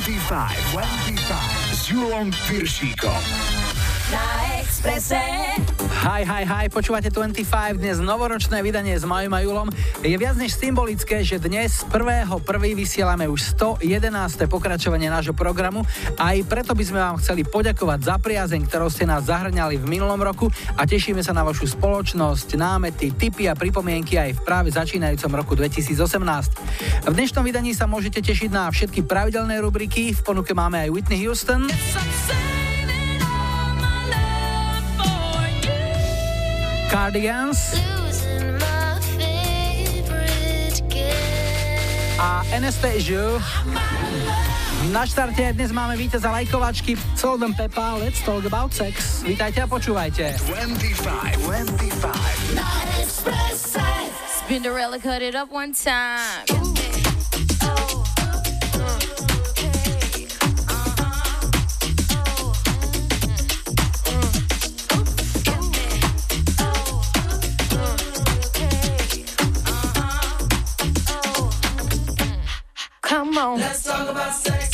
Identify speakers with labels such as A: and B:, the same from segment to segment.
A: 25. 25. Z Julą
B: Pirsziką. Expresse.
C: Hi, hi, hi, počúvate 25, dnes novoročné vydanie s Majom a Julom. Je viac než symbolické, že dnes 1.1. vysielame už 111. pokračovanie nášho programu. Aj preto by sme vám chceli poďakovať za priazeň, ktorou ste nás zahrňali v minulom roku a tešíme sa na vašu spoločnosť, námety, tipy a pripomienky aj v práve začínajúcom roku 2018. V dnešnom vydaní sa môžete tešiť na všetky pravidelné rubriky, v ponuke máme aj Whitney Houston. It's Cardigans. A Anastasia. Na štarte dnes máme víťaza lajkovačky Golden Pepa Let's Talk About Sex. Vítajte a počúvajte.
A: 25, 25.
D: Spinderella cut it up one time. on.
E: Let's talk about sex.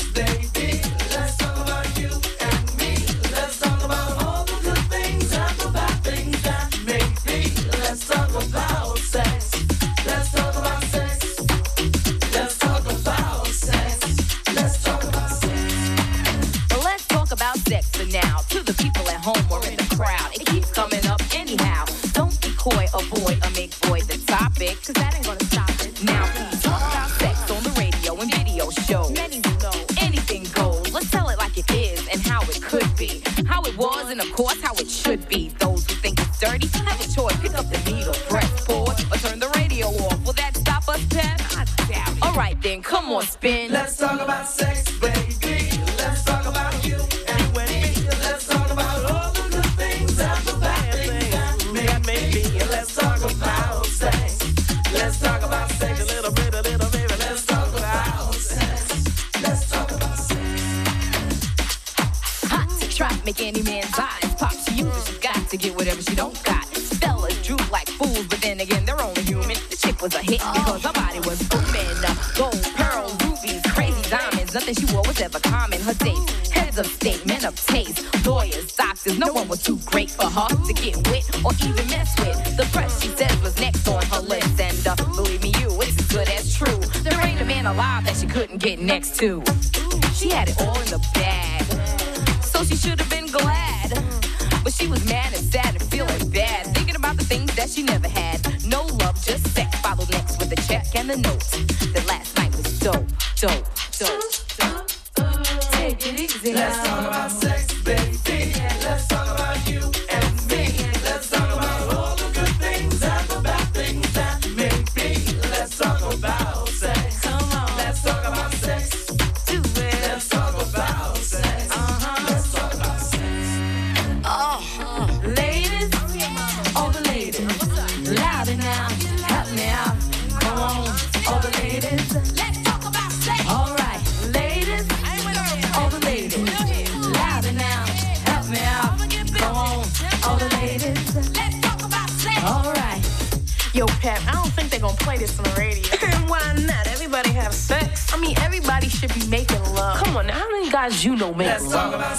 E: you
D: know
E: me. Let's talk about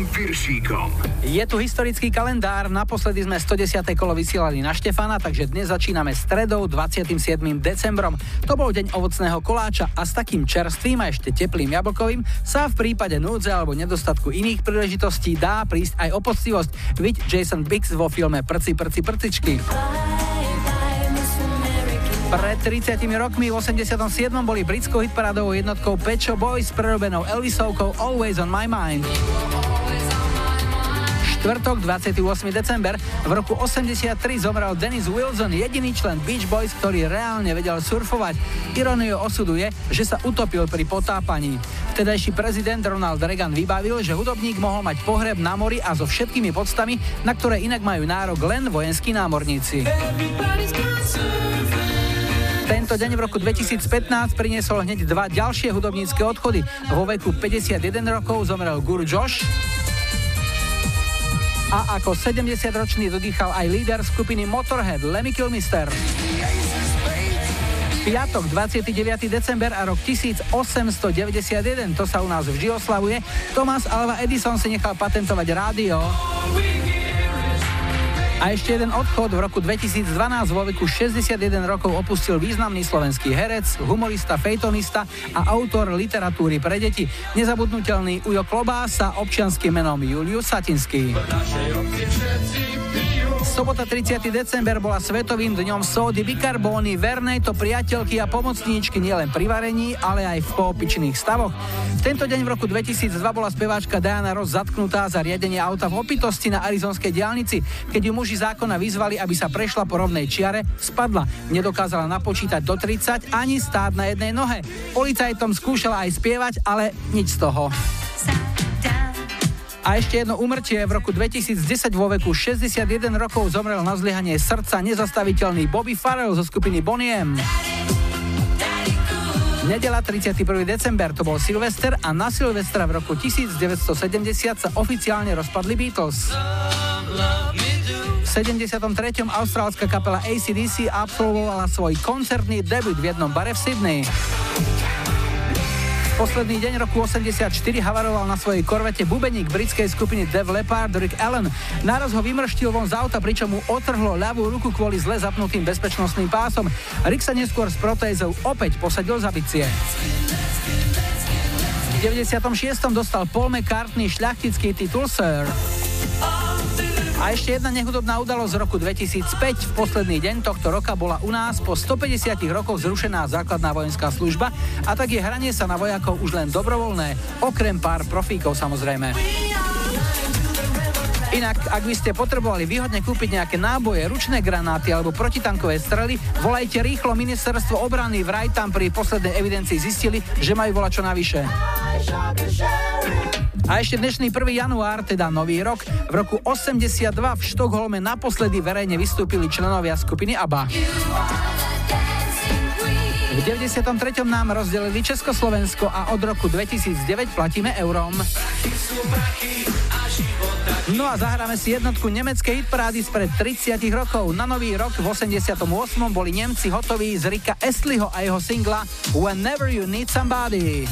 A: Štefanom Viršíkom.
C: Je tu historický kalendár, naposledy sme 110. kolo vysielali na Štefana, takže dnes začíname stredou 27. decembrom. To bol deň ovocného koláča a s takým čerstvým a ešte teplým jablkovým sa v prípade núdze alebo nedostatku iných príležitostí dá prísť aj o poctivosť. Viď Jason Biggs vo filme Prci, prci, prcičky. Pred 30 rokmi v 87. boli britskou hitparádovou jednotkou Pecho Boys s prerobenou Elvisovkou Always on my mind štvrtok, 28. december. V roku 83 zomrel Dennis Wilson, jediný člen Beach Boys, ktorý reálne vedel surfovať. Ironiou osudu je, že sa utopil pri potápaní. Vtedajší prezident Ronald Reagan vybavil, že hudobník mohol mať pohreb na mori a so všetkými podstami, na ktoré inak majú nárok len vojenskí námorníci. Tento deň v roku 2015 priniesol hneď dva ďalšie hudobnícke odchody. Vo veku 51 rokov zomrel Guru Josh a ako 70-ročný dodýchal aj líder skupiny Motorhead Lemmy Kilmister. Piatok, 29. december a rok 1891, to sa u nás vždy oslavuje, Thomas Alva Edison si nechal patentovať rádio. A ešte jeden odchod. V roku 2012 vo veku 61 rokov opustil významný slovenský herec, humorista, fejtonista a autor literatúry pre deti. Nezabudnutelný Ujo Klobása občianským menom Julius Satinský. Sobota 30. december bola svetovým dňom sódy bikarbóny, vernej to priateľky a pomocníčky nielen pri varení, ale aj v poopičných stavoch. V tento deň v roku 2002 bola speváčka Diana Ross zatknutá za riadenie auta v opitosti na arizonskej diálnici. Keď ju muži zákona vyzvali, aby sa prešla po rovnej čiare, spadla. Nedokázala napočítať do 30 ani stáť na jednej nohe. Policajtom skúšala aj spievať, ale nič z toho. A ešte jedno umrtie. V roku 2010 vo veku 61 rokov zomrel na zlyhanie srdca nezastaviteľný Bobby Farrell zo skupiny Boniem. Nedela 31. december to bol Silvester a na Silvestra v roku 1970 sa oficiálne rozpadli Beatles. V 73. austrálska kapela ACDC absolvovala svoj koncertný debut v jednom bare v Sydney. Posledný deň roku 84 havaroval na svojej korvete bubeník britskej skupiny Dev Leppard Rick Allen. Náraz ho vymrštil von z auta, pričom mu otrhlo ľavú ruku kvôli zle zapnutým bezpečnostným pásom. Rick sa neskôr s protézou opäť posadil za bicie. V 96. dostal Paul McCartney šľachtický titul Sir. A ešte jedna nehudobná udalosť z roku 2005. V posledný deň tohto roka bola u nás po 150 rokoch zrušená základná vojenská služba a tak je hranie sa na vojakov už len dobrovoľné, okrem pár profíkov samozrejme. Inak, ak by ste potrebovali výhodne kúpiť nejaké náboje, ručné granáty alebo protitankové strely, volajte rýchlo ministerstvo obrany. Vraj tam pri poslednej evidencii zistili, že majú volať čo navyše. A ešte dnešný 1. január, teda nový rok, v roku 82 v Štokholme naposledy verejne vystúpili členovia skupiny ABBA. V 93. nám rozdelili Československo a od roku 2009 platíme eurom. No a zahráme si jednotku nemeckej hitparády spred 30 rokov. Na nový rok v 88. boli Nemci hotoví z Rika Estliho a jeho singla Whenever You Need Somebody.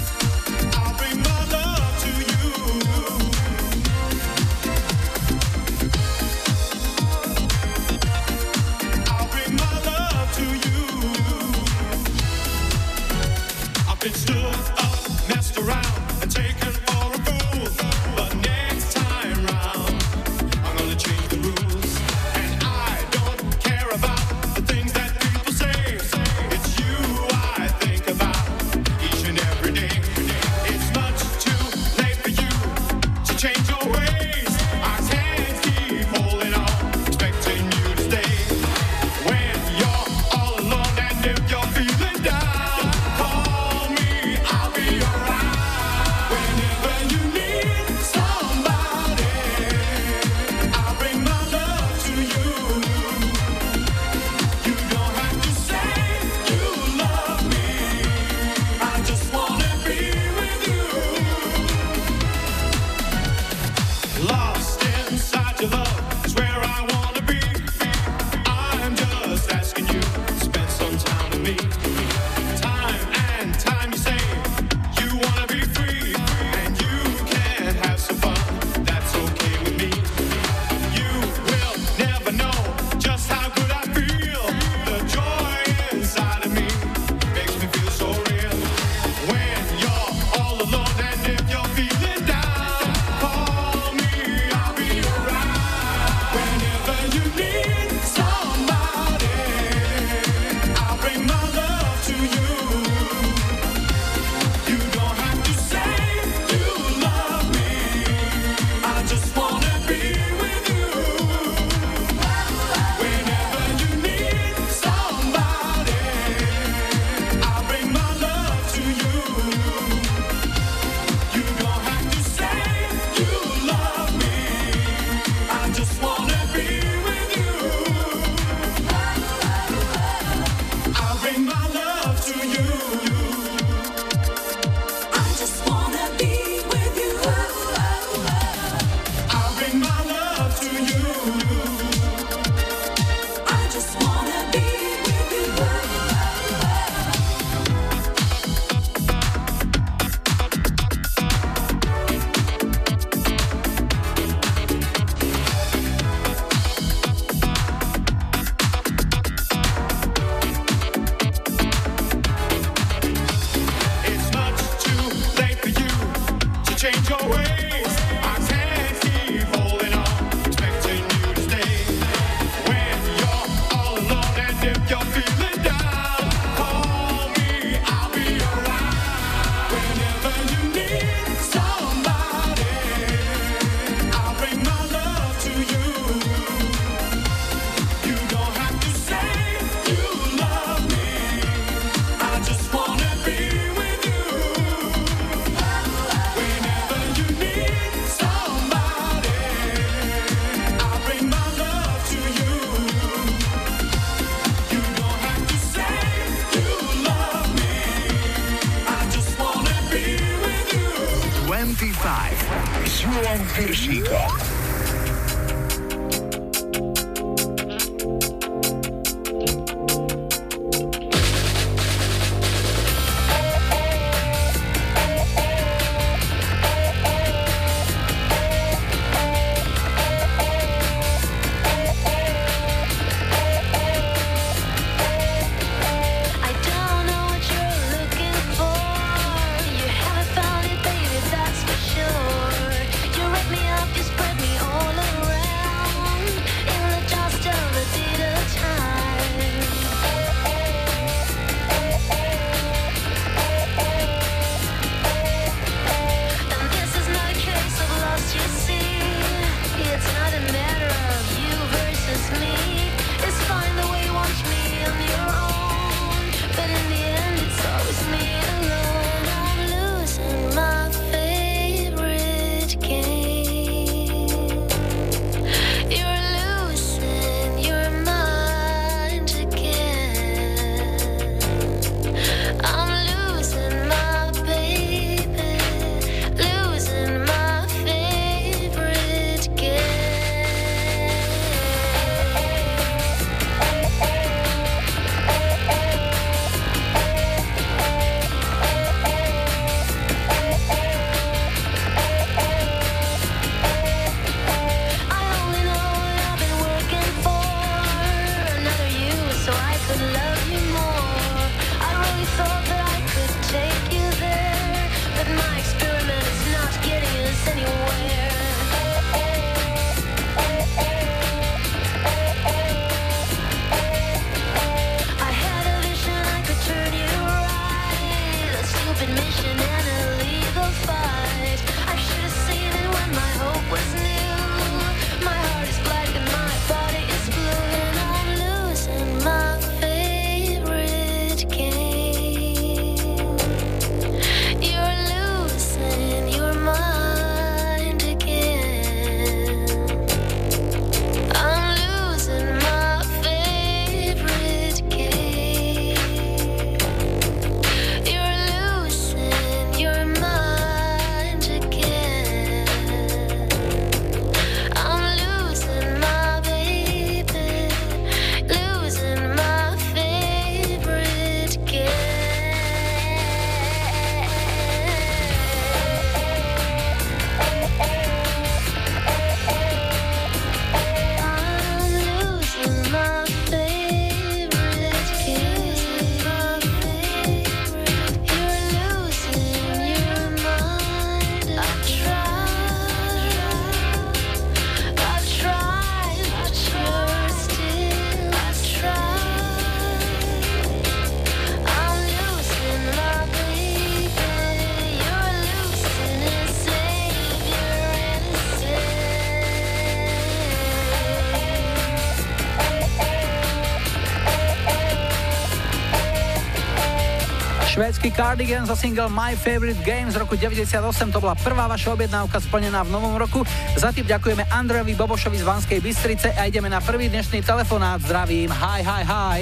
C: Švédsky Cardigan za single My Favorite Game z roku 98, to bola prvá vaša objednávka splnená v novom roku. Za tým ďakujeme Andrejovi Bobošovi z Vanskej Bystrice a ideme na prvý dnešný telefonát. Zdravím, hi, hi, hi.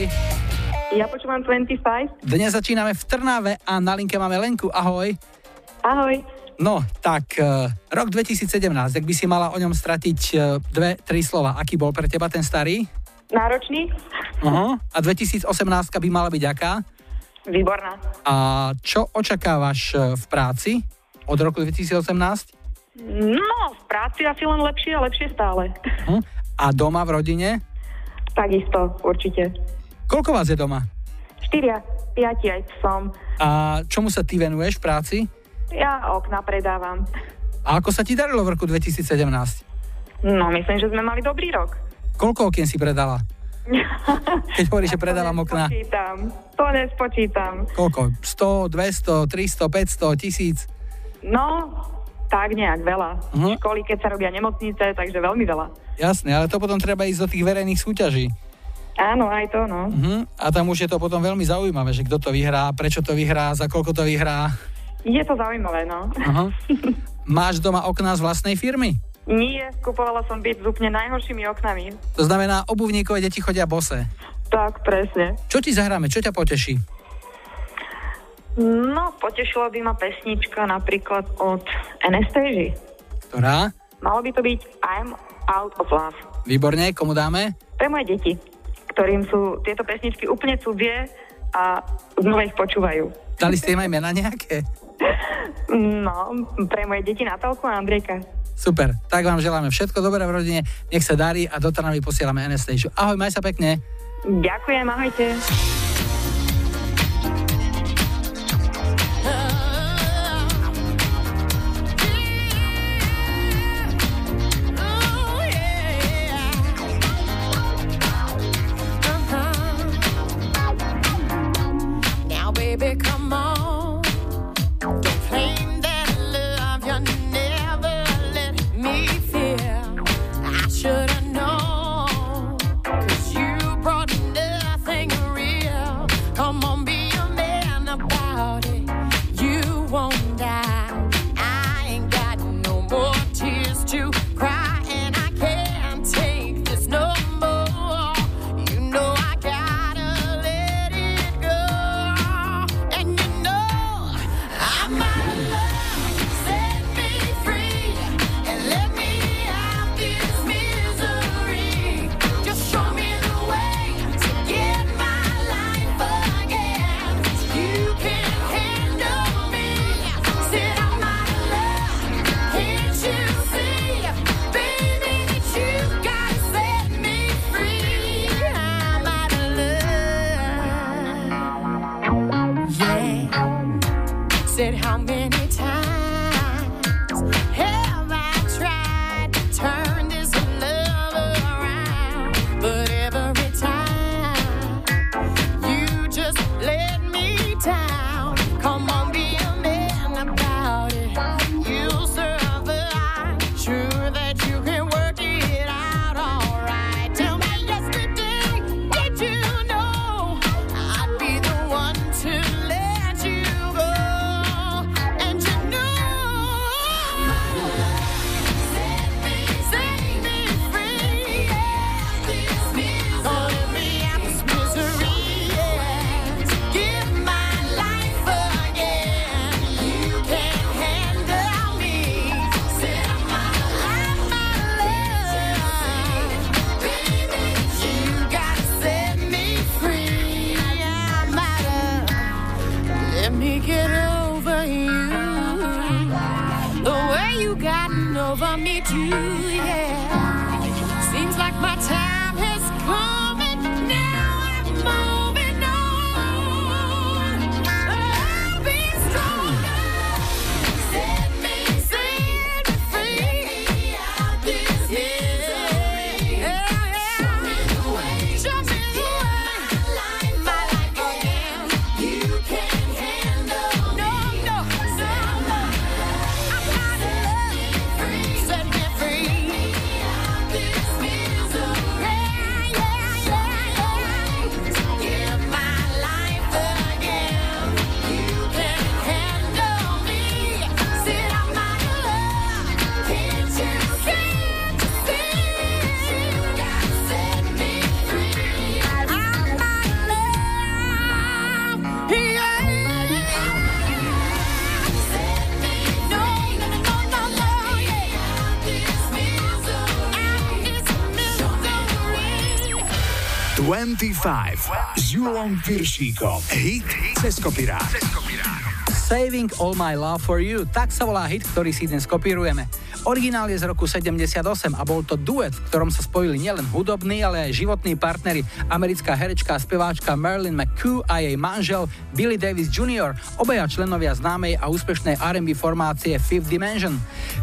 F: Ja počúvam 25.
C: Dnes začíname v Trnave a na linke máme Lenku. Ahoj.
F: Ahoj.
C: No, tak uh, rok 2017, ak by si mala o ňom stratiť uh, dve, tri slova, aký bol pre teba ten starý?
F: Náročný?
C: Uh-huh. A 2018 by mala byť aká?
F: Výborná.
C: A čo očakávaš uh, v práci od roku 2018?
F: No, v práci asi len lepšie a lepšie stále.
C: Hm? A doma v rodine?
F: Takisto, určite.
C: Koľko vás je doma?
F: Štyria, piati aj som.
C: A čomu sa ty venuješ v práci?
F: Ja okna predávam.
C: A ako sa ti darilo v roku 2017?
F: No, myslím, že sme mali dobrý rok.
C: Koľko okien si predala? Keď hovoríš, že predávam okna.
F: Nespočítam. To nespočítam.
C: Koľko? 100, 200, 300, 500, 1000?
F: No, tak nejak veľa.
C: Mhm.
F: Školy, keď sa robia nemocnice, takže veľmi veľa.
C: Jasné, ale to potom treba ísť do tých verejných súťaží.
F: Áno, aj to, no.
C: Uh-huh. A tam už je to potom veľmi zaujímavé, že kto to vyhrá, prečo to vyhrá, za koľko to vyhrá.
F: Je to zaujímavé, no.
C: Uh-huh. Máš doma okná z vlastnej firmy?
F: Nie, kupovala som byt s úplne najhoršími oknami.
C: To znamená, obuvníkové deti chodia bose.
F: Tak, presne.
C: Čo ti zahráme, čo ťa poteší?
G: No, potešila by ma pesnička napríklad od Anastasia.
C: Ktorá?
G: Malo by to byť I'm Out of Love.
C: Výborne, komu dáme?
G: Pre moje deti, ktorým sú tieto pesničky úplne cudzie a znova ich počúvajú.
C: Dali ste im aj mena nejaké?
G: No, pre moje deti Natálku a Andrejka.
C: Super, tak vám želáme všetko dobré v rodine, nech sa darí a do Trnavy posielame Anastasia. Ahoj, maj sa pekne.
G: Ďakujem, ahojte.
A: S Julom Piršíkom. Hit cez kopirát.
C: Saving All My Love For You, tak sa volá hit, ktorý si dnes kopírujeme. Originál je z roku 78 a bol to duet, v ktorom sa spojili nielen hudobní, ale aj životní partnery, americká herečka a speváčka Marilyn McCoo a jej manžel Billy Davis Jr., obaja členovia známej a úspešnej R&B formácie Fifth Dimension.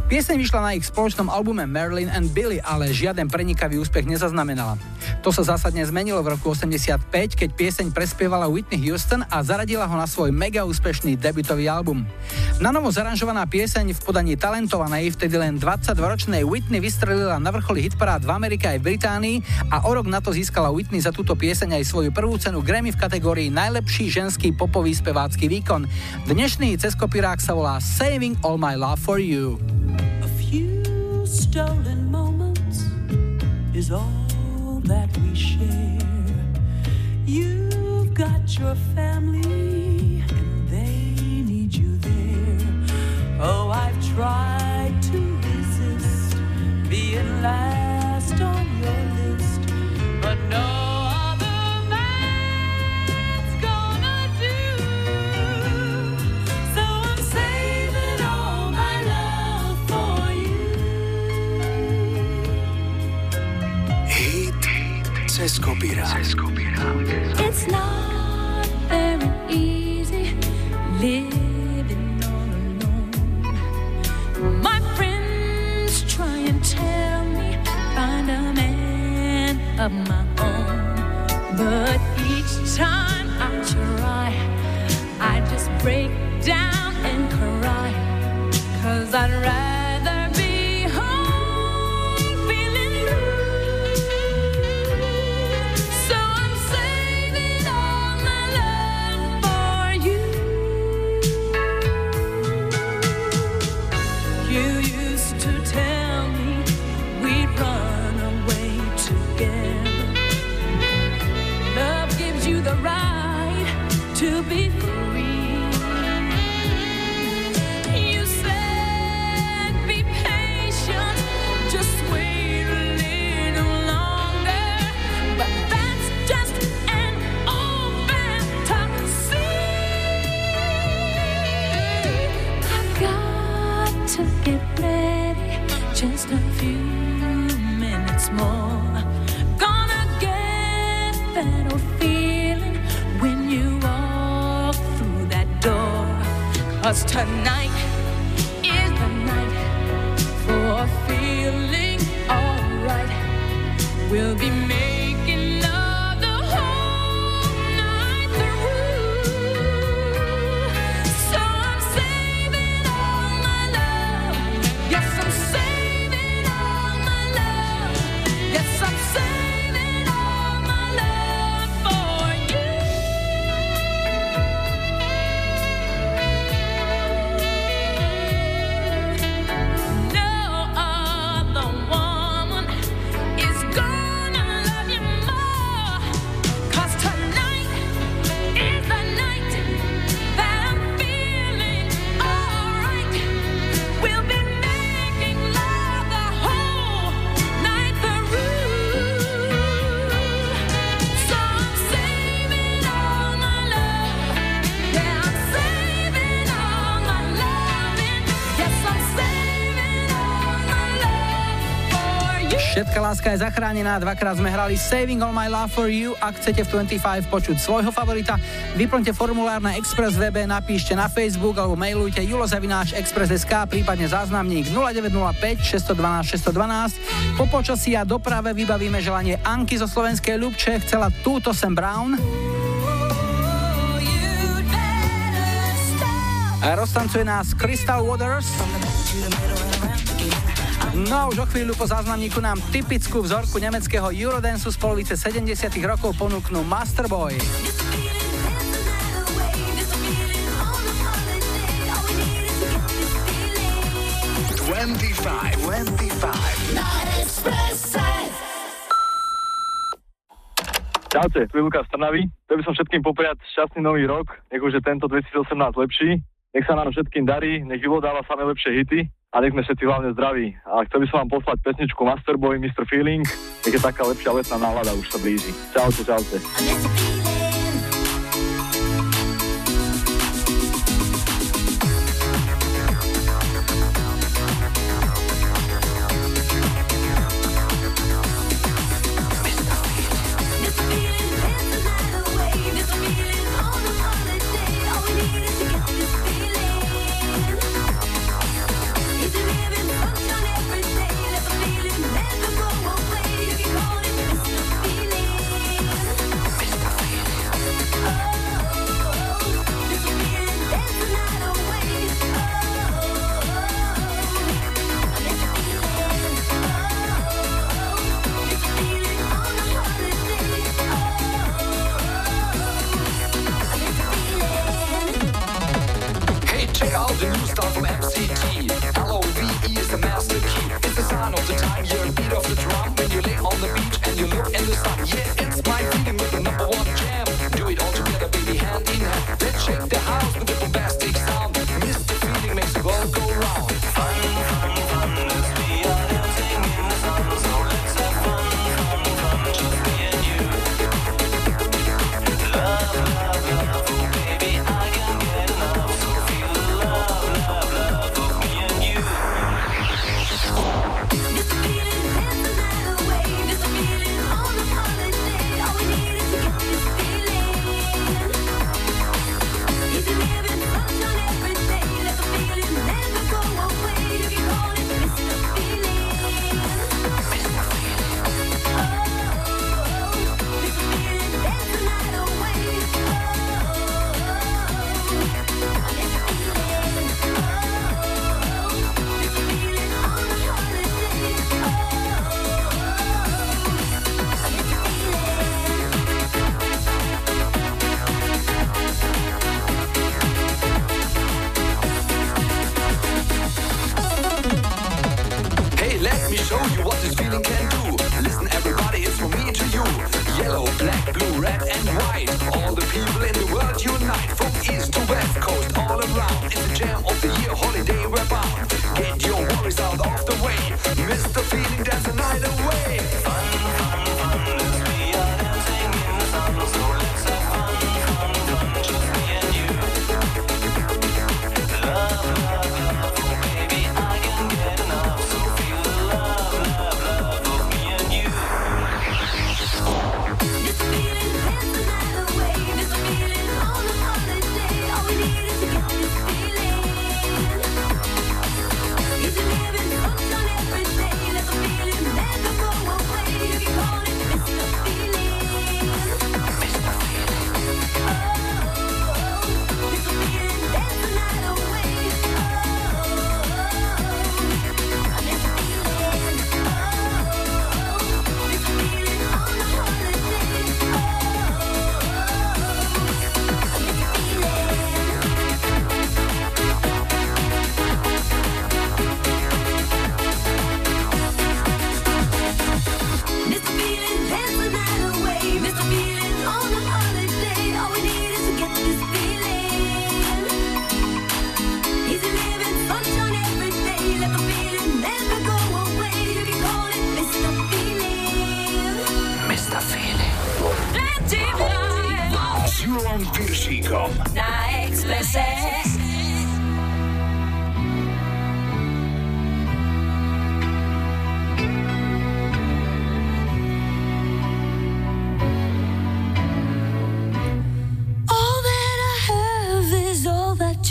C: Pieseň vyšla na ich spoločnom albume Marilyn and Billy, ale žiaden prenikavý úspech nezaznamenala. To sa zásadne zmenilo v roku 85, keď pieseň prespievala Whitney Houston a zaradila ho na svoj mega úspešný debutový album. Na novo zaranžovaná pieseň v podaní talentovanej vtedy len 22-ročnej Whitney vystrelila na vrcholi hitparád v Amerike aj v Británii a o rok na to získala Whitney za túto pieseň aj svoju prvú cenu Grammy v kategórii Najlepší ženský popový spevácky výkon. Dnešný cez kopirák sa volá Saving All My Love For You.
H: A few stolen moments is all that we share. You've got your family, and they
I: need you there. Oh, I've tried to resist being last on your list, but no. It's not very easy living all alone. My friends try and tell me find a man of my own, but each time I try, I just break down and cry. Cause I'd rather
C: Láska je zachránená, dvakrát sme hrali Saving All My Love For You. Ak chcete v 25 počuť svojho favorita, vyplňte formulár na Express webe, napíšte na Facebook alebo mailujte julozavináč.express.sk, prípadne záznamník 0905 612 612. Po počasí a doprave vybavíme želanie Anky zo slovenskej Ľubče, chcela túto Sam Brown. A roztancuje nás Crystal Waters. No už o chvíľu po záznamníku nám typickú vzorku nemeckého Eurodancu z polovice 70 rokov ponúknú Masterboy.
A: 25, 25.
J: Na Expresse.
B: Čaute, tu je Lukáš Trnavy. Chcel by som všetkým popriať šťastný nový rok, nech už je tento 2018 lepší. Nech sa nám všetkým darí, nech Julo dáva samé lepšie hity a nech sme všetci hlavne zdraví. A chcel by som vám poslať pesničku Masterboy, Mr. Feeling, nech je taká lepšia letná nálada, už sa blíži. Čaute, čaute.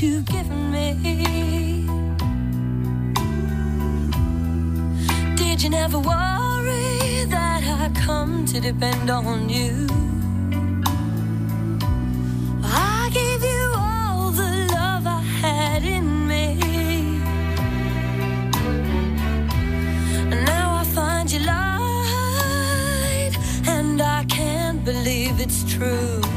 B: you've given me. Did you never worry that I come to depend on you? I gave you all the love I had in me. And now I find you lied, and I can't believe it's true.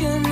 C: emotion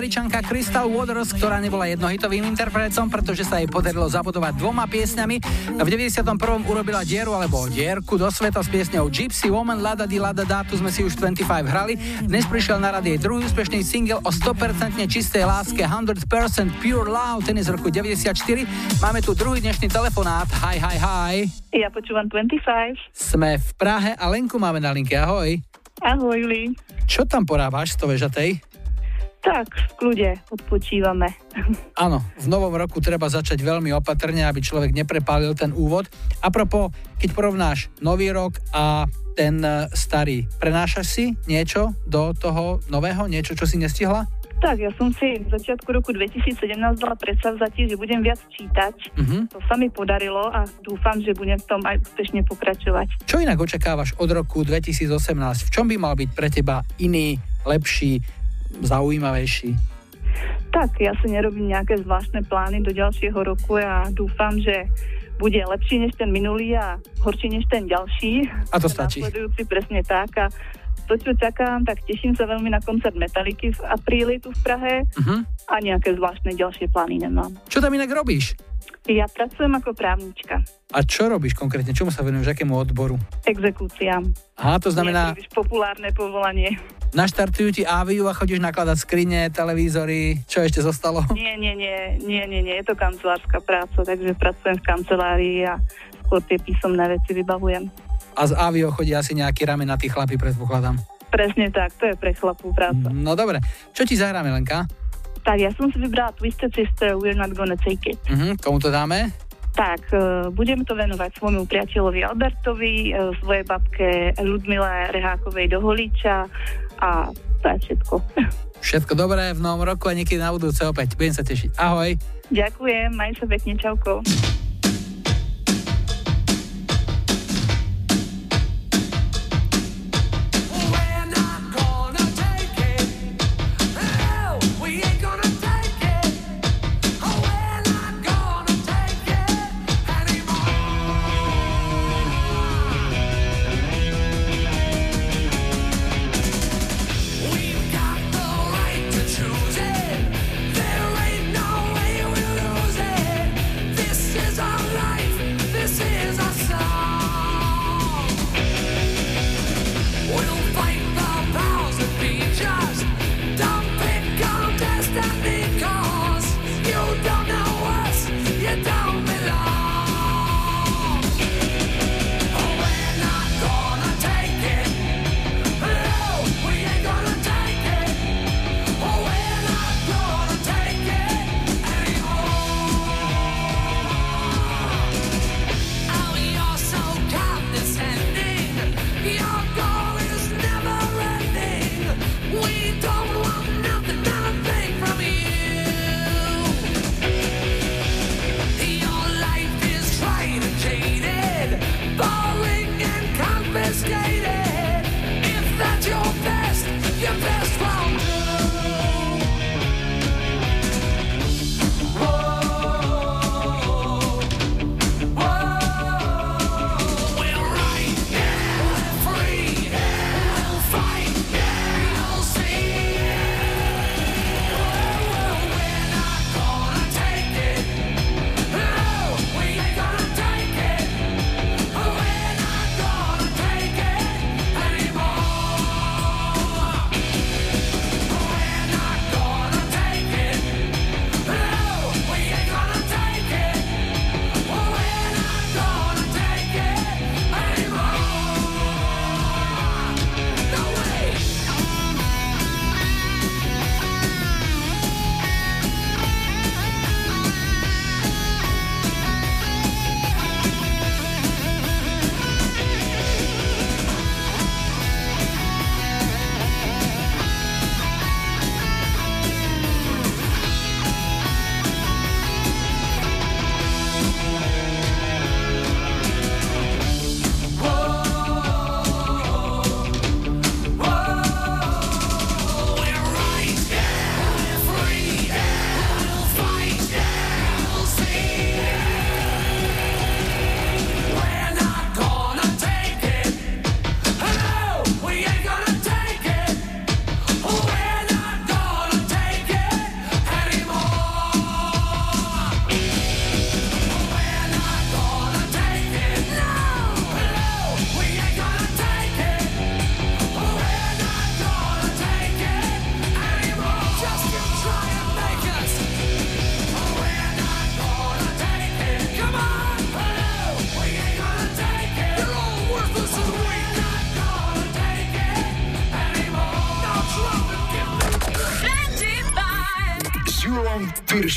C: američanka Crystal Waters, ktorá nebola jednohitovým interpretom, pretože sa jej podarilo zabudovať dvoma piesňami. V 91. urobila dieru alebo dierku do sveta s piesňou Gypsy Woman Lada di Lada Da, tu sme si už 25 hrali. Dnes prišiel na rad jej druhý úspešný single o 100% čistej láske 100% Pure Love, ten je z roku 94. Máme tu druhý dnešný telefonát. Hi, hi, hi.
K: Ja počúvam 25.
C: Sme v Prahe a Lenku máme na linke. Ahoj.
K: Ahoj, Juli.
C: Čo tam porábaš z to vežatej?
K: Tak, kľude odpočívame.
C: Áno, v novom roku treba začať veľmi opatrne, aby človek neprepálil ten úvod. A propos, keď porovnáš nový rok a ten e, starý, prenášaš si niečo do toho nového, niečo, čo si nestihla?
K: Tak, ja som si v začiatku roku 2017 dala predsavzatie, že budem viac čítať.
C: Mhm.
K: To sa mi podarilo a dúfam, že budem v tom aj úspešne pokračovať.
C: Čo inak očakávaš od roku 2018? V čom by mal byť pre teba iný, lepší, zaujímavejší?
K: Tak, ja si nerobím nejaké zvláštne plány do ďalšieho roku a dúfam, že bude lepší než ten minulý a horší než ten ďalší.
C: A to stačí.
K: Nasledujúci presne tak a to, čo čakám, tak teším sa veľmi na koncert Metaliky v apríli tu v Prahe
C: Mhm.
K: a nejaké zvláštne ďalšie plány nemám.
C: Čo tam inak robíš?
K: Ja pracujem ako právnička.
C: A čo robíš konkrétne? Čomu sa venuješ? Akému odboru?
K: Exekúciám.
C: Aha, to znamená,
K: Nie populárne povolanie.
C: Naštartujú ti Aviu a chodíš nakladať skrine, televízory. Čo ešte zostalo?
K: Nie, nie, nie, nie, nie, nie, je to kancelárska práca, takže pracujem v kancelárii a skôr tie písomné veci vybavujem.
C: A z Avio chodí asi nejaký ramenatý chlapi, predpokladám.
K: Presne tak, to je pre chlapú práca.
C: No dobre, čo ti zahráme, Lenka?
K: Tak, ja som si vybrala Twisted Sister, We're Not Gonna Take It.
C: Mhm, komu to dáme?
K: Tak, e, budem to venovať svojmu priateľovi Albertovi, e, svojej babke Ludmile Rehákovej do Holíča a to je všetko.
C: Všetko dobré v novom roku a niekedy na budúce opäť. Budem sa tešiť. Ahoj.
K: Ďakujem, maj sa pekne, čauko.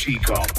B: Šíkom.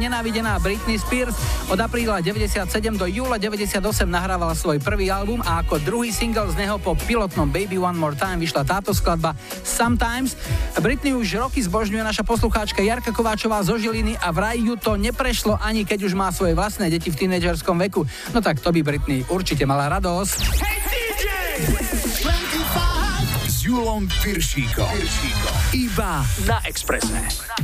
B: nenávidená Britney Spears od apríla 97 do júla 98 nahrávala svoj prvý album a ako druhý single z neho po pilotnom Baby One More Time vyšla táto skladba Sometimes. Britney už roky zbožňuje naša poslucháčka Jarka Kováčová zo Žiliny a vraj ju to neprešlo ani keď už má svoje vlastné deti v tínedžerskom veku. No tak to by Britney určite mala radosť. Hey, DJ!
A: S Julom Piršíkom. Iba
L: na Expresse.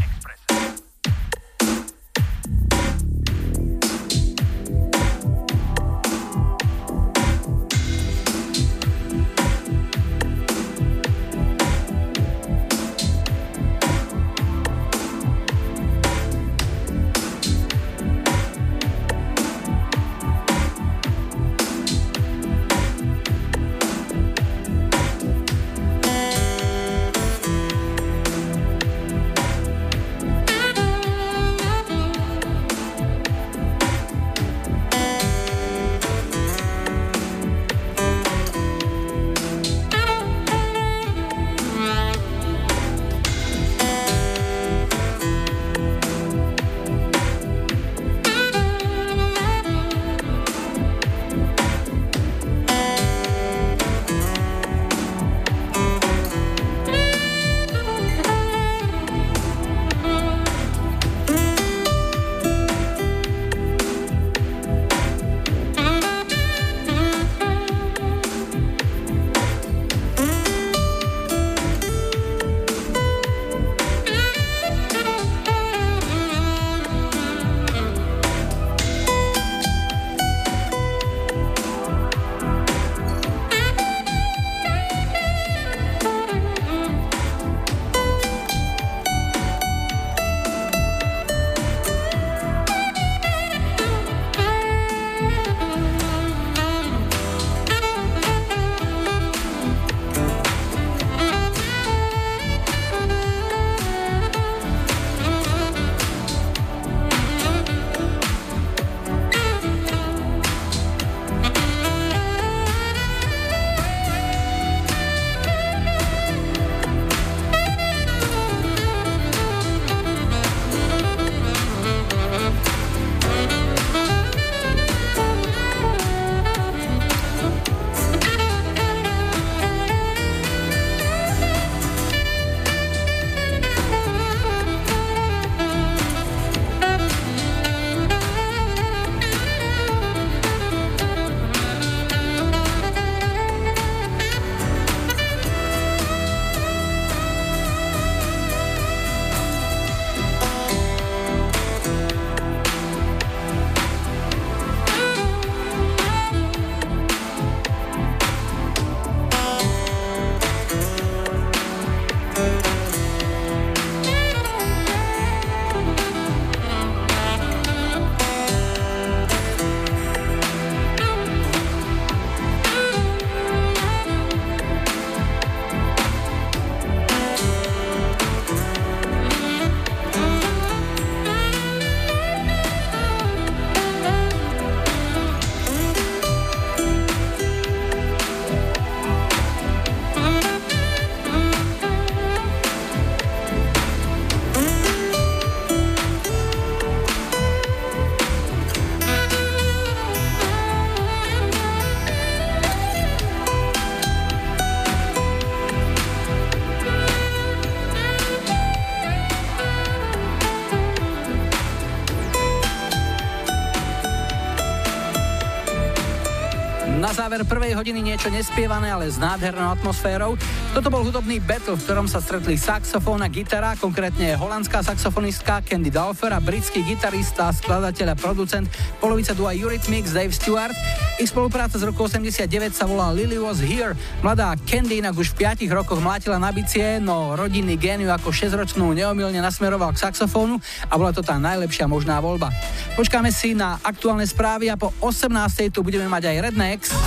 C: záver prvej hodiny niečo nespievané, ale s nádhernou atmosférou. Toto bol hudobný battle, v ktorom sa stretli saxofón a gitara, konkrétne holandská saxofonistka Candy Dalfer a britský gitarista, skladateľ a producent, polovica dua Eurythmics Dave Stewart. Ich spolupráca z roku 89 sa volá Lily Was Here. Mladá Candy inak už v 5 rokoch mlátila na bicie, no rodinný géniu ako 6-ročnú neomilne nasmeroval k saxofónu a bola to tá najlepšia možná voľba. Počkáme si na aktuálne správy a po 18. tu budeme mať aj Rednecks.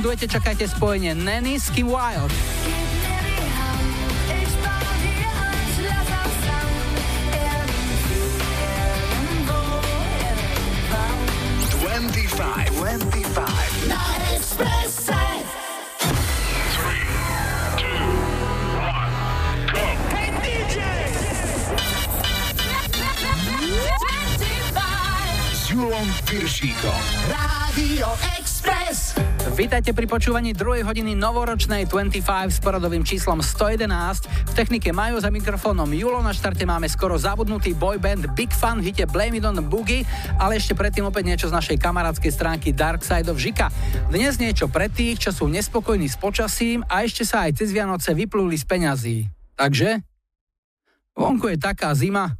C: duete čakajte spojenie Nanny s Kim Wild. Vítajte pri počúvaní 2. hodiny novoročnej 25 s poradovým číslom 111. V technike Majo za mikrofónom Julo, na štarte máme skoro zabudnutý boyband Big Fun v hite Blame It On Boogie, ale ešte predtým opäť niečo z našej kamarádskej stránky Dark Side of Žika. Dnes niečo pre tých, čo sú nespokojní s počasím a ešte sa aj cez Vianoce vypluli z peňazí. Takže? Vonku je taká zima,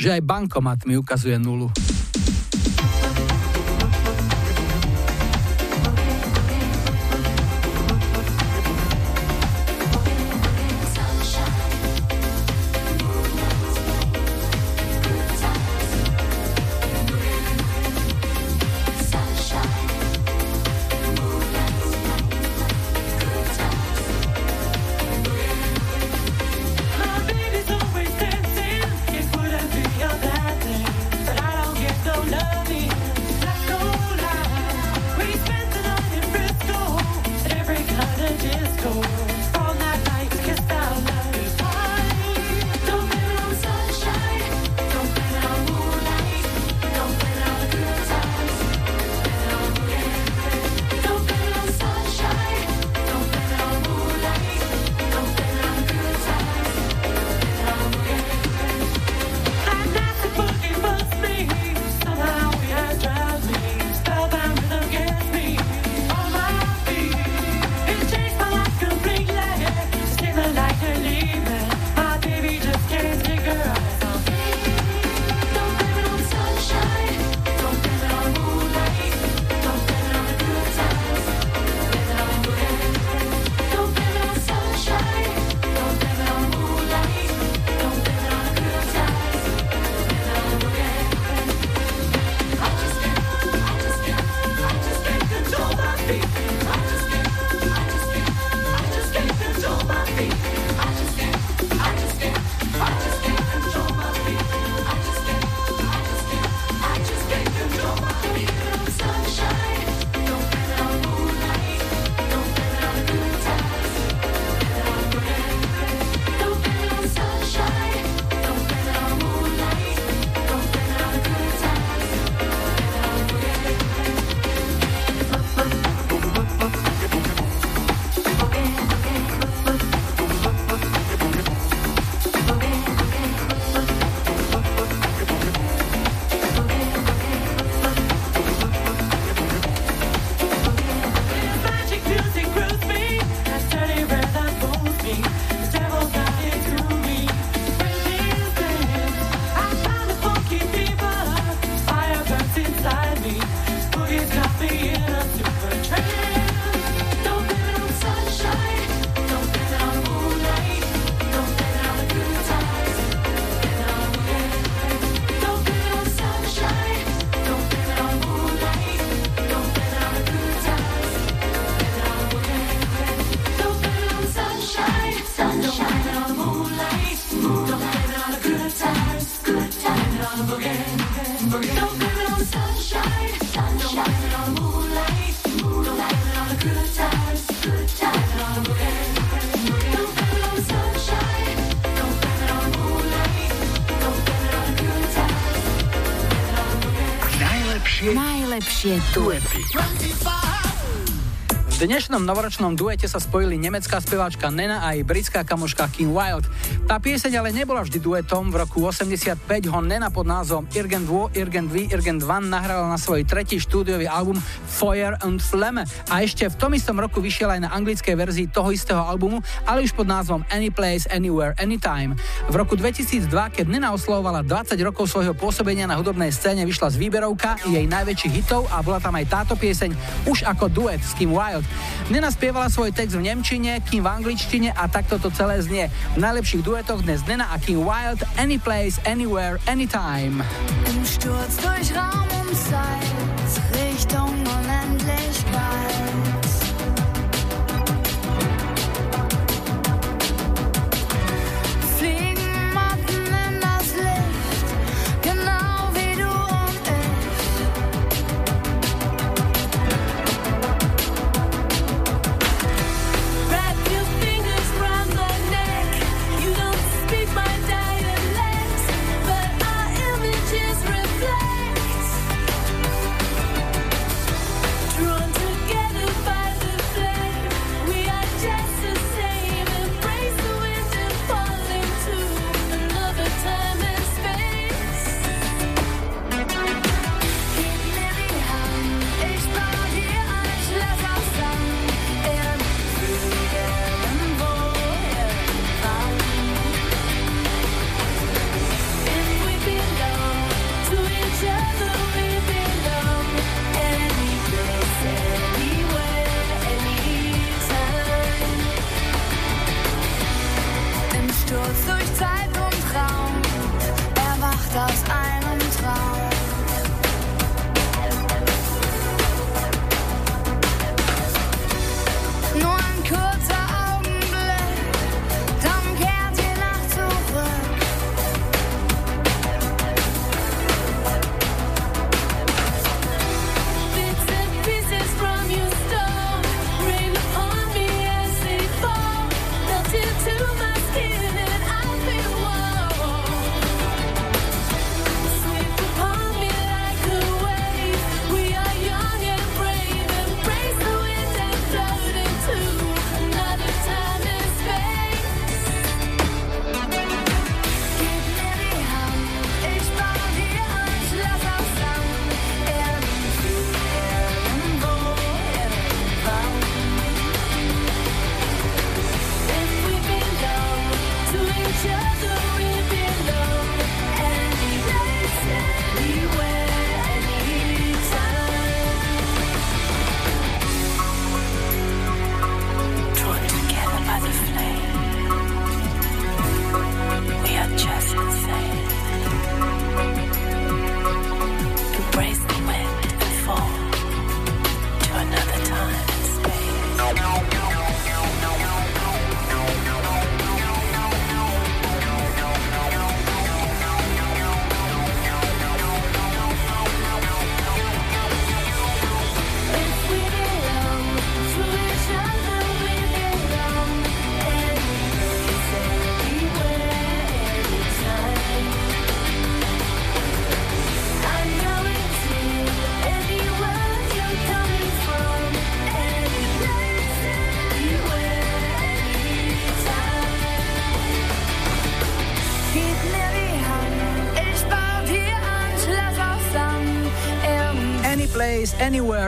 C: že aj bankomat mi ukazuje nulu.
J: 107 FM.
C: Dnešnom novoročnom duete sa spojili nemecká speváčka Nena a jej britská kamoška Kim Wilde. Tá pieseň ale nebola vždy duetom. V roku 85 ho Nena pod názvom Irgen 2, Irgen 2, Irgen 2 nahrala na svoj tretí štúdiový album Fire and Flame a ešte v tom istom roku vyšiel aj na anglickej verzii toho istého albumu, ale už pod názvom Any Place, Anywhere, Anytime. V roku 2002, keď Nena oslavovala 20 rokov svojho pôsobenia na hudobnej scéne, vyšla z výberovka jej najväčších hitov a bola tam aj táto pieseň už ako duet s Kim Wilde. Nena spievala svoj text v nemčine, Kim v angličtine a takto to celé znie. V najlepších duetoch dnes Nena a Kim Wilde, Any Place, Anywhere, Anytime.
G: Im Sturz durch Raum und Zeit, Richtung
B: stars.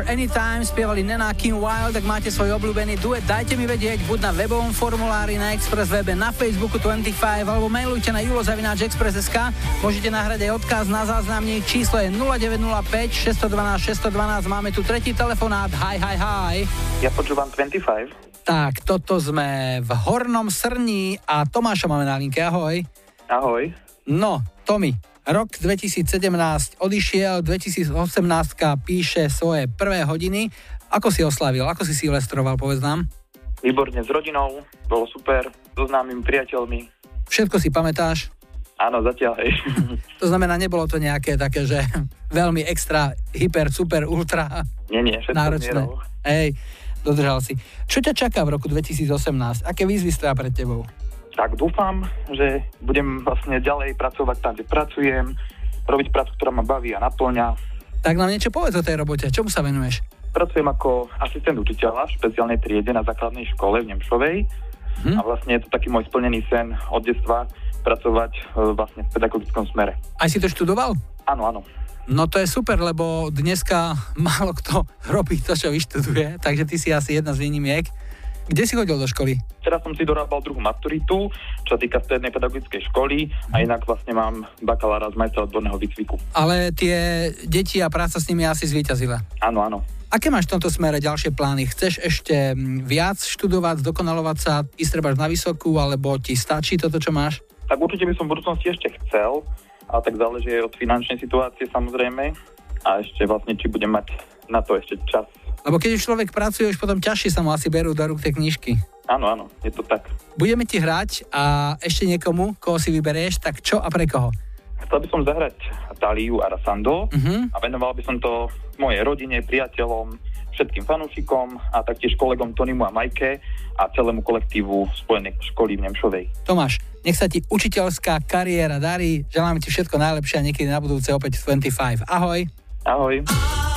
B: Anywhere, anytime
C: spievali Nena Kim Wilde. Ak máte svoj obľúbený duet, dajte mi vedieť buď na webovom formulári na Express webe, na Facebooku 25 alebo mailujte na julozavináčexpress.sk. Môžete nahrať aj odkaz na záznamník. Číslo je 0905 612 612. Máme tu tretí telefonát. Hi, hi, hi.
M: Ja počúvam 25.
C: Tak, toto sme v Hornom Srní a Tomáša máme na linke. Ahoj.
M: Ahoj.
C: No, Tomi, rok 2017 odišiel, 2018 píše svoje prvé hodiny. Ako si oslavil? Ako si silvestroval, povedz nám?
M: Výborne s rodinou, bolo super, so známymi priateľmi.
C: Všetko si pamätáš?
M: Áno, zatiaľ, hej.
C: To znamená, nebolo to nejaké také, že veľmi extra, hyper, super, ultra
M: Nie, nie, všetko
C: náročné.
M: mierou.
C: Hej, dodržal si. Čo ťa čaká v roku 2018? Aké výzvy stoja pred tebou?
M: Tak dúfam, že budem vlastne ďalej pracovať tam, kde pracujem, robiť prácu, ktorá ma baví a naplňa.
C: Tak nám niečo povedz o tej robote. Čomu sa venuješ?
M: Pracujem ako asistent učiteľa v špeciálnej triede na základnej škole v Nemšovej
C: Hm?
M: a vlastne je to taký môj splnený sen od detstva pracovať e, vlastne v pedagogickom smere.
C: Aj si to študoval?
M: Áno, áno.
C: No to je super, lebo dneska málo kto robí to, čo vyštuduje, takže ty si asi jedna z výnimiek. Kde si chodil do školy?
M: Teraz som si dorábal druhú maturitu, čo týka strednej pedagogickej školy a inak vlastne mám bakalára z majstra odborného výcviku.
C: Ale tie deti a práca s nimi asi zvíťazila.
M: Áno, áno.
C: Aké máš v tomto smere ďalšie plány? Chceš ešte mm, viac študovať, zdokonalovať sa, ísť trebárs na vysokú, alebo ti stačí toto, čo máš?
M: Tak určite by som v budúcnosti ešte chcel, ale tak záleží aj od finančnej situácie samozrejme a ešte vlastne, či budem mať na to ešte čas.
C: Lebo keď už človek pracuje, už potom ťažšie sa mu asi berú do rúk tie knižky.
M: Áno, áno, je to tak.
C: Budeme ti hrať a ešte niekomu, koho si vyberieš, tak čo a pre koho?
M: Chcel by som zahrať Taliu a Rasando
C: Mhm.
M: a venoval by som to mojej rodine, priateľom, všetkým fanúšikom a taktiež kolegom Tonimu a Majke a celému kolektívu Spojenej školy v Nemšovej.
C: Tomáš, nech sa ti učiteľská kariéra darí, želám ti všetko najlepšie a niekedy na budúce opäť v 25. Ahoj.
M: Ahoj.
N: Que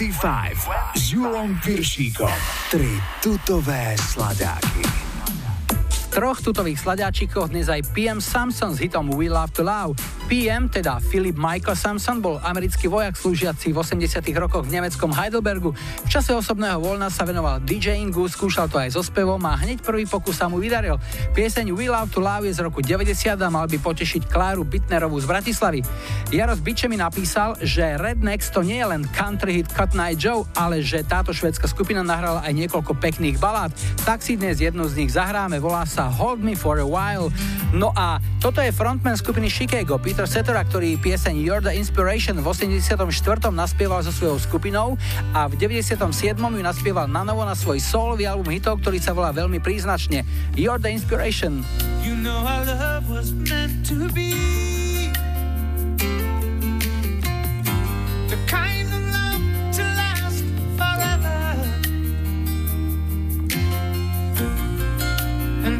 A: 25 s Julom Piršíkom. Tri tutové sladáky.
C: V troch tutových sladáčikoch dnes aj PM Samson s hitom We Love to Love. PM, teda Philip Michael Samson, bol americký vojak slúžiaci v 80 rokoch v nemeckom Heidelbergu. V čase osobného voľna sa venoval DJingu, skúšal to aj so spevom a hneď prvý pokus sa mu vydaril. Pieseň We Love to Love je z roku 90 a mal by potešiť Kláru Bitnerovú z Bratislavy. Jaros Biče mi napísal, že Rednex to nie je len country hit Cut Night Joe, ale že táto švedská skupina nahrala aj niekoľko pekných balád. Tak si dnes jednu z nich zahráme, volá sa Hold Me For A While. No a toto je frontman skupiny Chicago, Peter Cetera, ktorý pieseň You're The Inspiration v 84. naspieval so svojou skupinou a v 97. ju naspieval na novo na svoj solový album hitov, ktorý sa volá veľmi príznačne You're The Inspiration.
O: You know our love was meant to be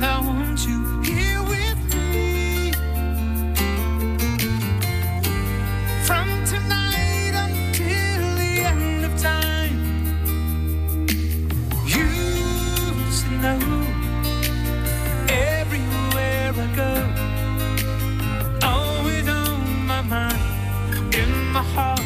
O: I want you my heart,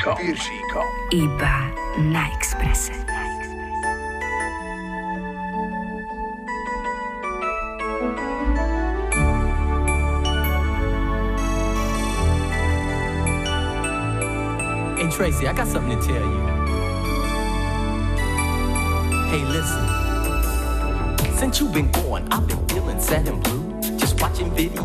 A: Viršíkom. Viršíkom.
J: Iba na Exprese.
P: Hey Tracy, I got something to tell you. Hey, listen. Since you've been gone, I've been feeling sad and blue. Just watching video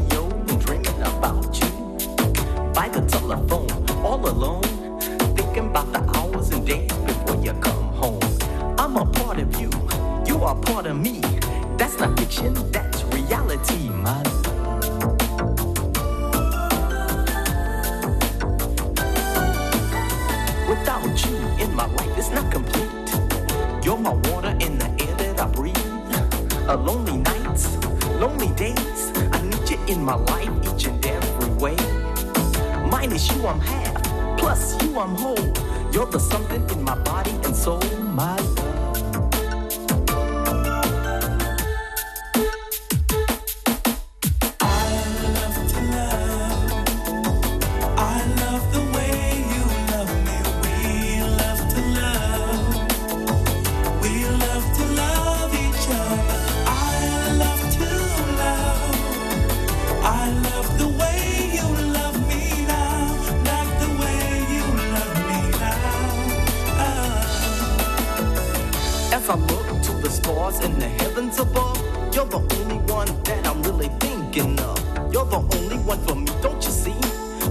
P: stars in the heavens above, you're the only one that I'm really thinking of. You're the only one for me, don't you see?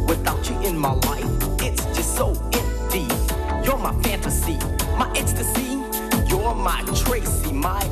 P: Without you in my life, it's just so empty. You're my fantasy, my ecstasy. You're my Tracy, my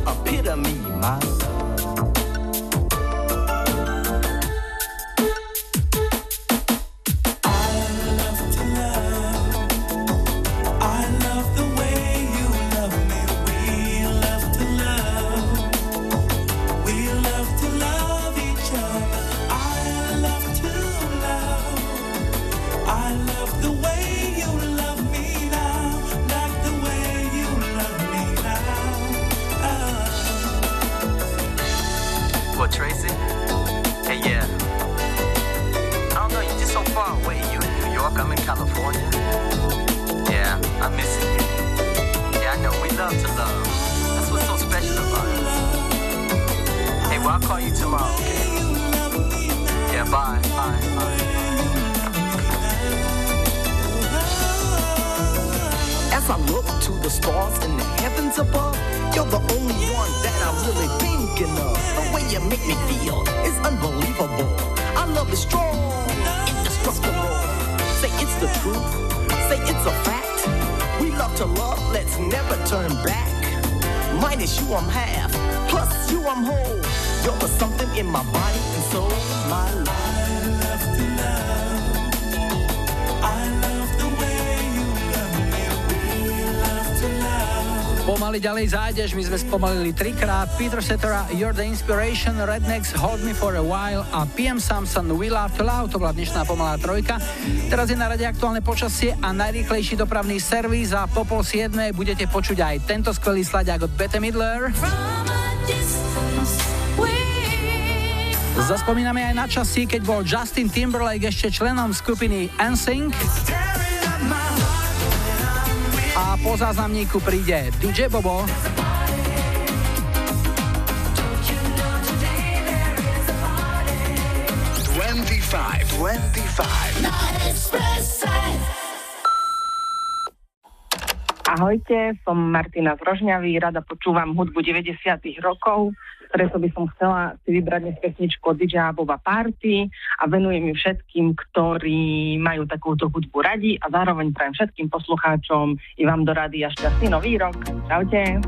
C: ďalej zájdeš, my sme spomalili trikrát. Peter Cetera, You're the Inspiration, Rednecks, Hold Me for a While a PM Samson, We Love to Love, to bola dnešná pomalá trojka. Teraz je na rade aktuálne počasie a najrýchlejší dopravný servis a po pol siedmej budete počuť aj tento skvelý sladiak od Bette Midler. Zaspomíname aj na časy, keď bol Justin Timberlake ešte členom skupiny NSYNC. Po záznamníku príde DJ Bobo.
A: 25, 25.
Q: Ahojte, som Martina z Rožňavy, rada počúvam hudbu 90 rokov, preto by som chcela si vybrať dnes pesničku od DJ Boba Party a venujem ju všetkým, ktorí majú takúto hudbu radi a zároveň prajem všetkým poslucháčom i vám do rady a šťastný nový rok. Čaute.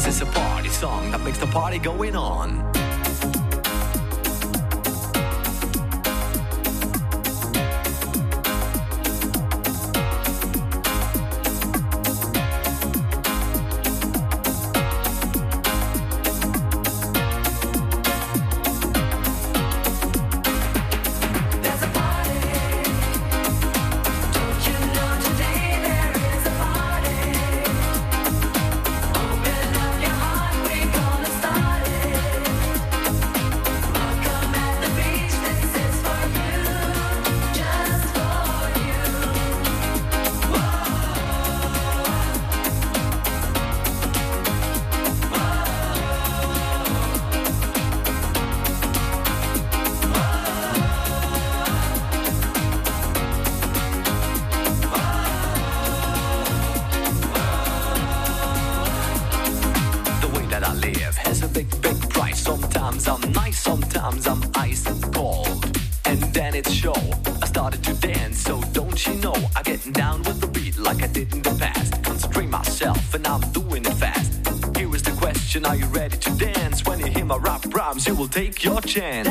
P: This is a party song that makes the party going on.
G: Chance.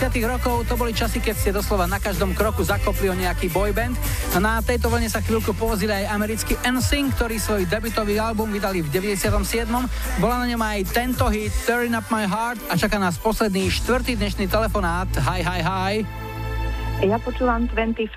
C: 90 rokov to boli časy, keď ste doslova na každom kroku zakopli o nejaký boyband. No na tejto vlne sa chvíľku povozili aj americký NSYNC, ktorý svoj debutový album vydali v 97. Bola na ňom aj tento hit Turn Up My Heart a čaká nás posledný štvrtý dnešný telefonát. Hi, hi, hi.
K: Ja počúvam 25.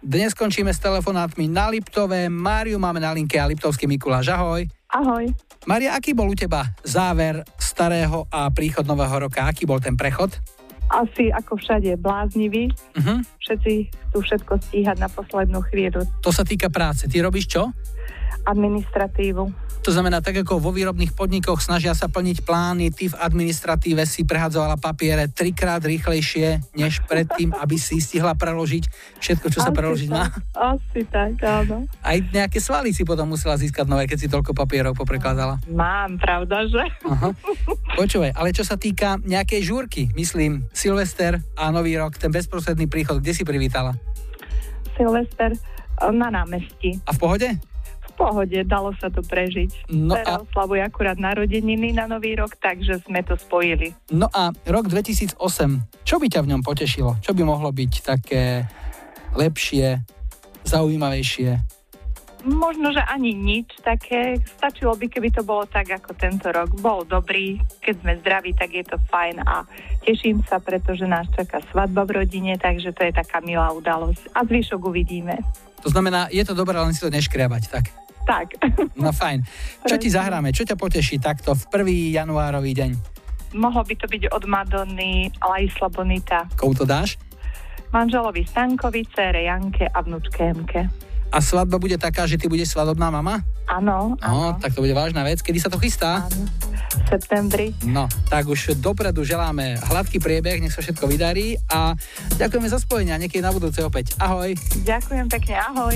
C: Dnes skončíme s telefonátmi na Liptové. Máriu máme na linke a Liptovský Mikuláš. Ahoj.
K: Ahoj.
C: Maria, aký bol u teba záver starého a príchod nového roka? Aký bol ten prechod?
K: Asi ako všade bláznivý.
C: Uh-huh.
K: Všetci chcú všetko stíhať na poslednú chvíľu.
C: To sa týka práce. Ty robíš čo?
K: Administratívu.
C: To znamená, tak ako vo výrobných podnikoch snažia sa plniť plány, ty v administratíve si prehadzovala papiere trikrát rýchlejšie, než predtým, aby si stihla preložiť všetko, čo sa
K: Asi
C: preložiť má.
K: tak, Asi tak, áno.
C: Aj nejaké svaly si potom musela získať nové, keď si toľko papierov poprekladala.
K: Mám, pravda, že?
C: Aha. Počúvaj, ale čo sa týka nejakej žúrky, myslím, Silvester a Nový rok, ten bezprostredný príchod, kde si privítala?
K: Silvester e, na námestí.
C: A v pohode?
K: Pohode, dalo sa to prežiť.
C: No
K: Teraz
C: a-
K: oslavuje akurát narodeniny na Nový rok, takže sme to spojili.
C: No a rok 2008, čo by ťa v ňom potešilo? Čo by mohlo byť také lepšie, zaujímavejšie?
K: Možno, že ani nič také. Stačilo by, keby to bolo tak, ako tento rok. Bol dobrý, keď sme zdraví, tak je to fajn a teším sa, pretože nás čaká svadba v rodine, takže to je taká milá udalosť. A zvyšok uvidíme.
C: To znamená, je to dobré, len si to neškriabať, tak?
K: Tak.
C: No fajn. Čo ti zahráme? Čo ťa poteší takto v 1. januárový deň?
K: Mohlo by to byť od Madony Laisla Bonita.
C: Komu to dáš?
K: Manželovi Stankovi, cére Janke a vnúčke Emke.
C: A svadba bude taká, že ty budeš svadobná mama?
K: Áno,
C: No, tak to bude vážna vec. Kedy sa to chystá?
K: v septembri.
C: No, tak už dopredu želáme hladký priebeh, nech sa všetko vydarí a ďakujeme za spojenie a niekedy na budúce opäť. Ahoj.
K: Ďakujem pekne, ahoj.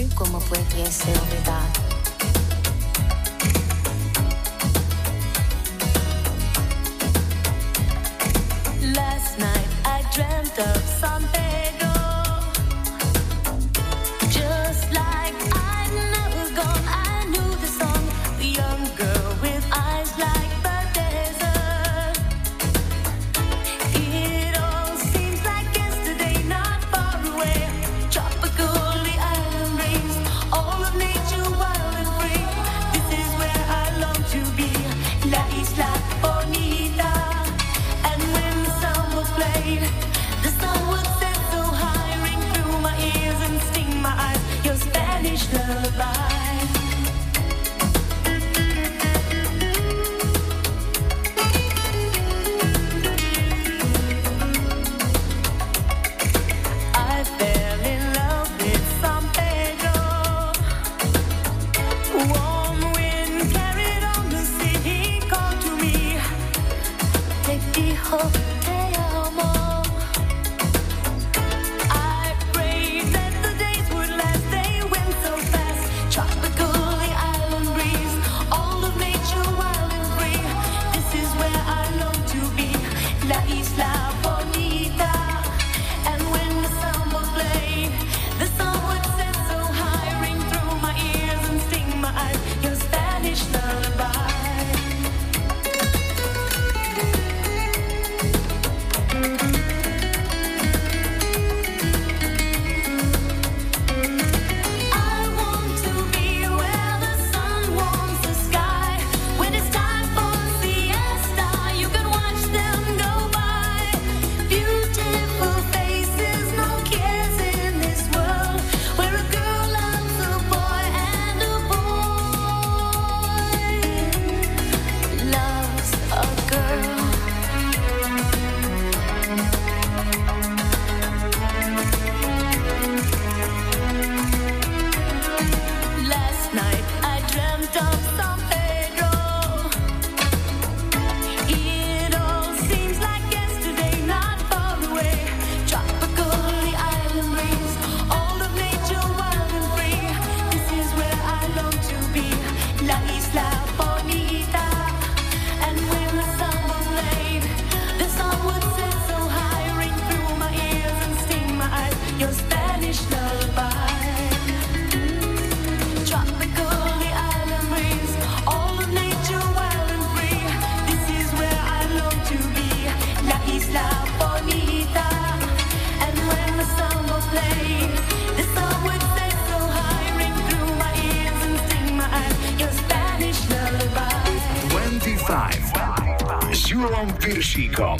R: Chico.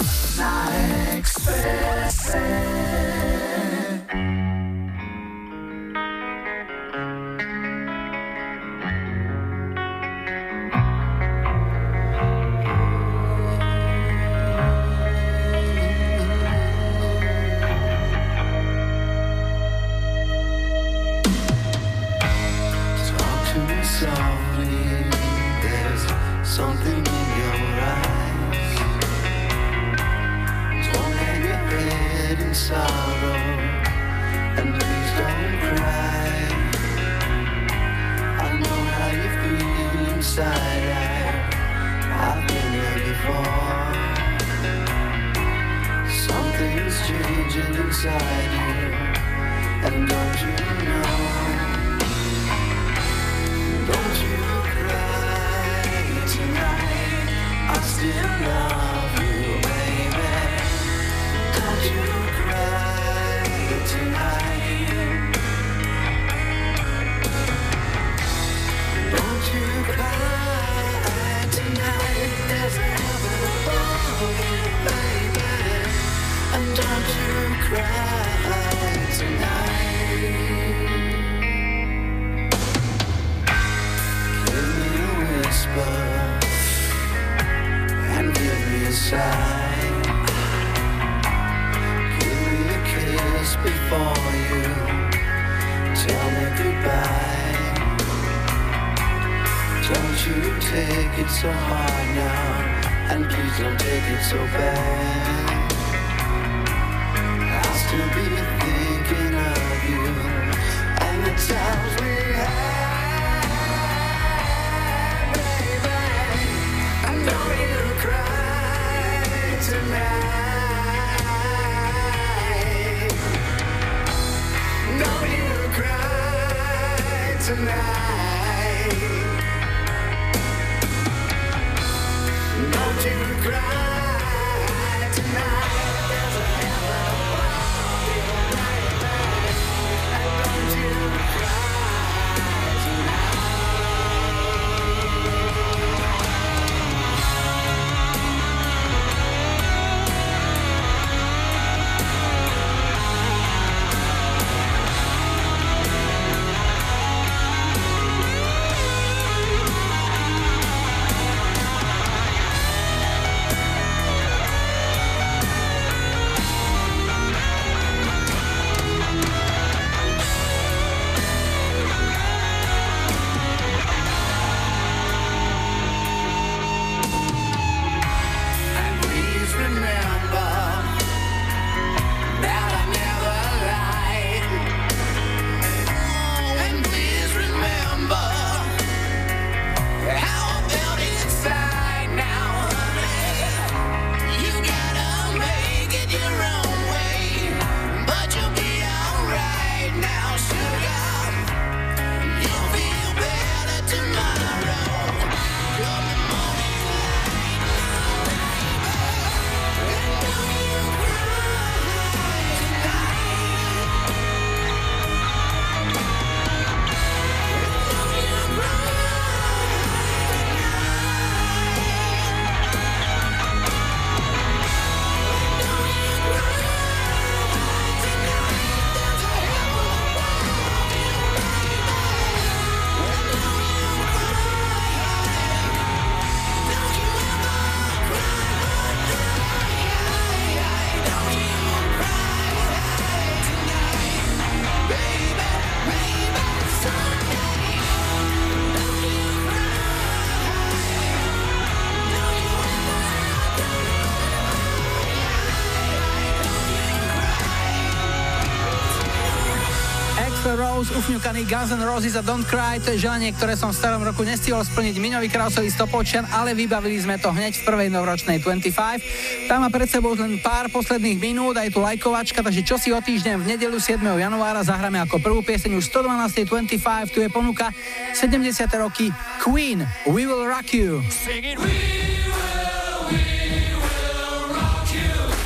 R: Rose, ufňukaný Guns N' Roses a Don't Cry, to je želanie, ktoré som v starom roku nestihol splniť Miňovi Krausovi Stopolčan, ale vybavili sme to hneď v prvej novoročnej 25. Tam má pred sebou len pár posledných minút, aj tu lajkovačka, takže čo si o týždeň v nedelu 7. januára zahráme ako prvú pieseň už 112.25, tu je ponuka 70. roky Queen, We Will Rock You.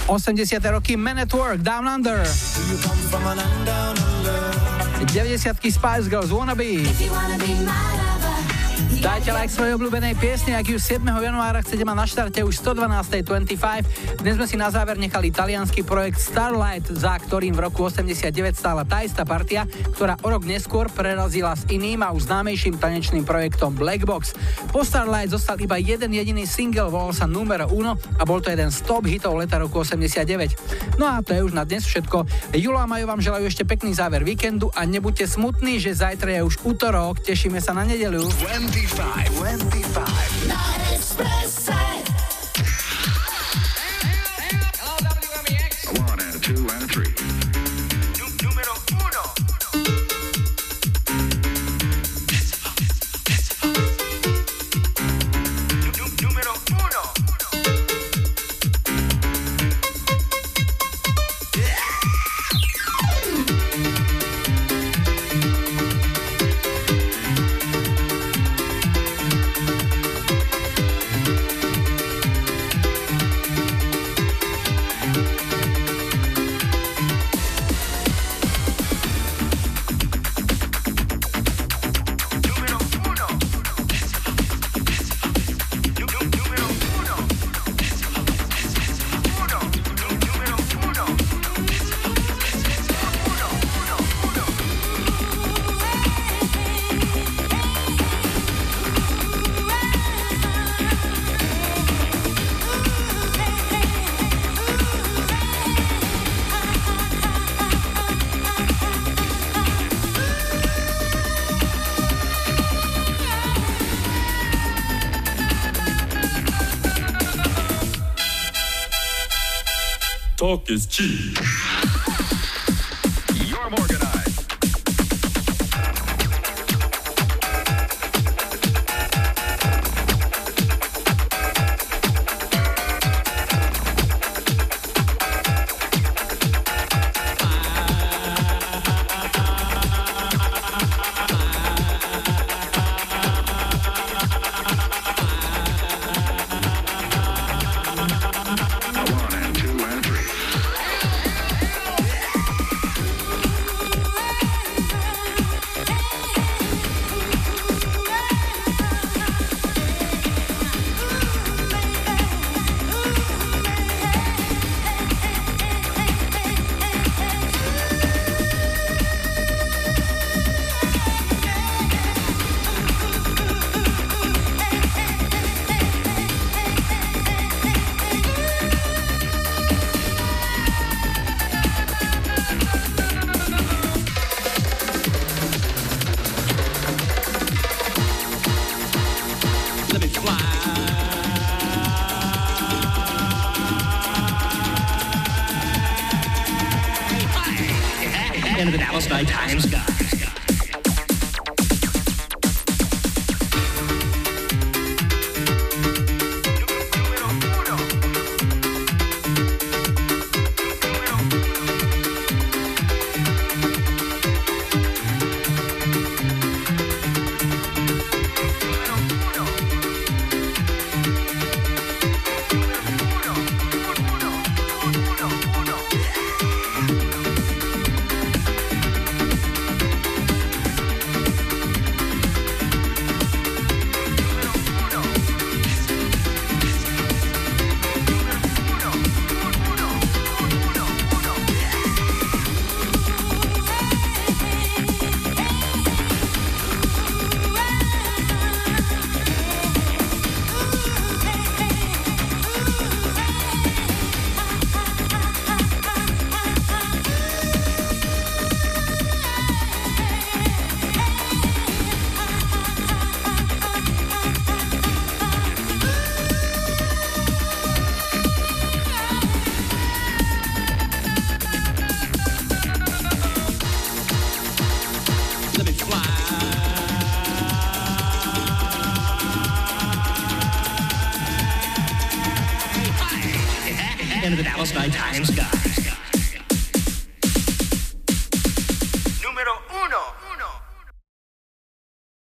R: 80. roky Man at Work, Down Under. 90 Spice Girls Wanna Be.
C: Dajte like svojej obľúbenej piesne, ak ju 7. januára chcete mať na štarte už 112.25. Dnes sme si na záver nechali italianský projekt Starlight, za ktorým v roku 89 stála tá istá partia, ktorá o rok neskôr prerazila s iným a už známejším tanečným projektom Black Box. Po Starlight zostal iba jeden jediný single, volal sa Numero Uno a bol to jeden z top hitov leta roku 89. No a to je už na dnes všetko. Julo a Majo vám želajú ešte pekný záver víkendu a nebuďte smutní, že zajtra je už útorok, tešíme sa na nedelu.
A: 25, 25. 25.
S: Talk is cheap.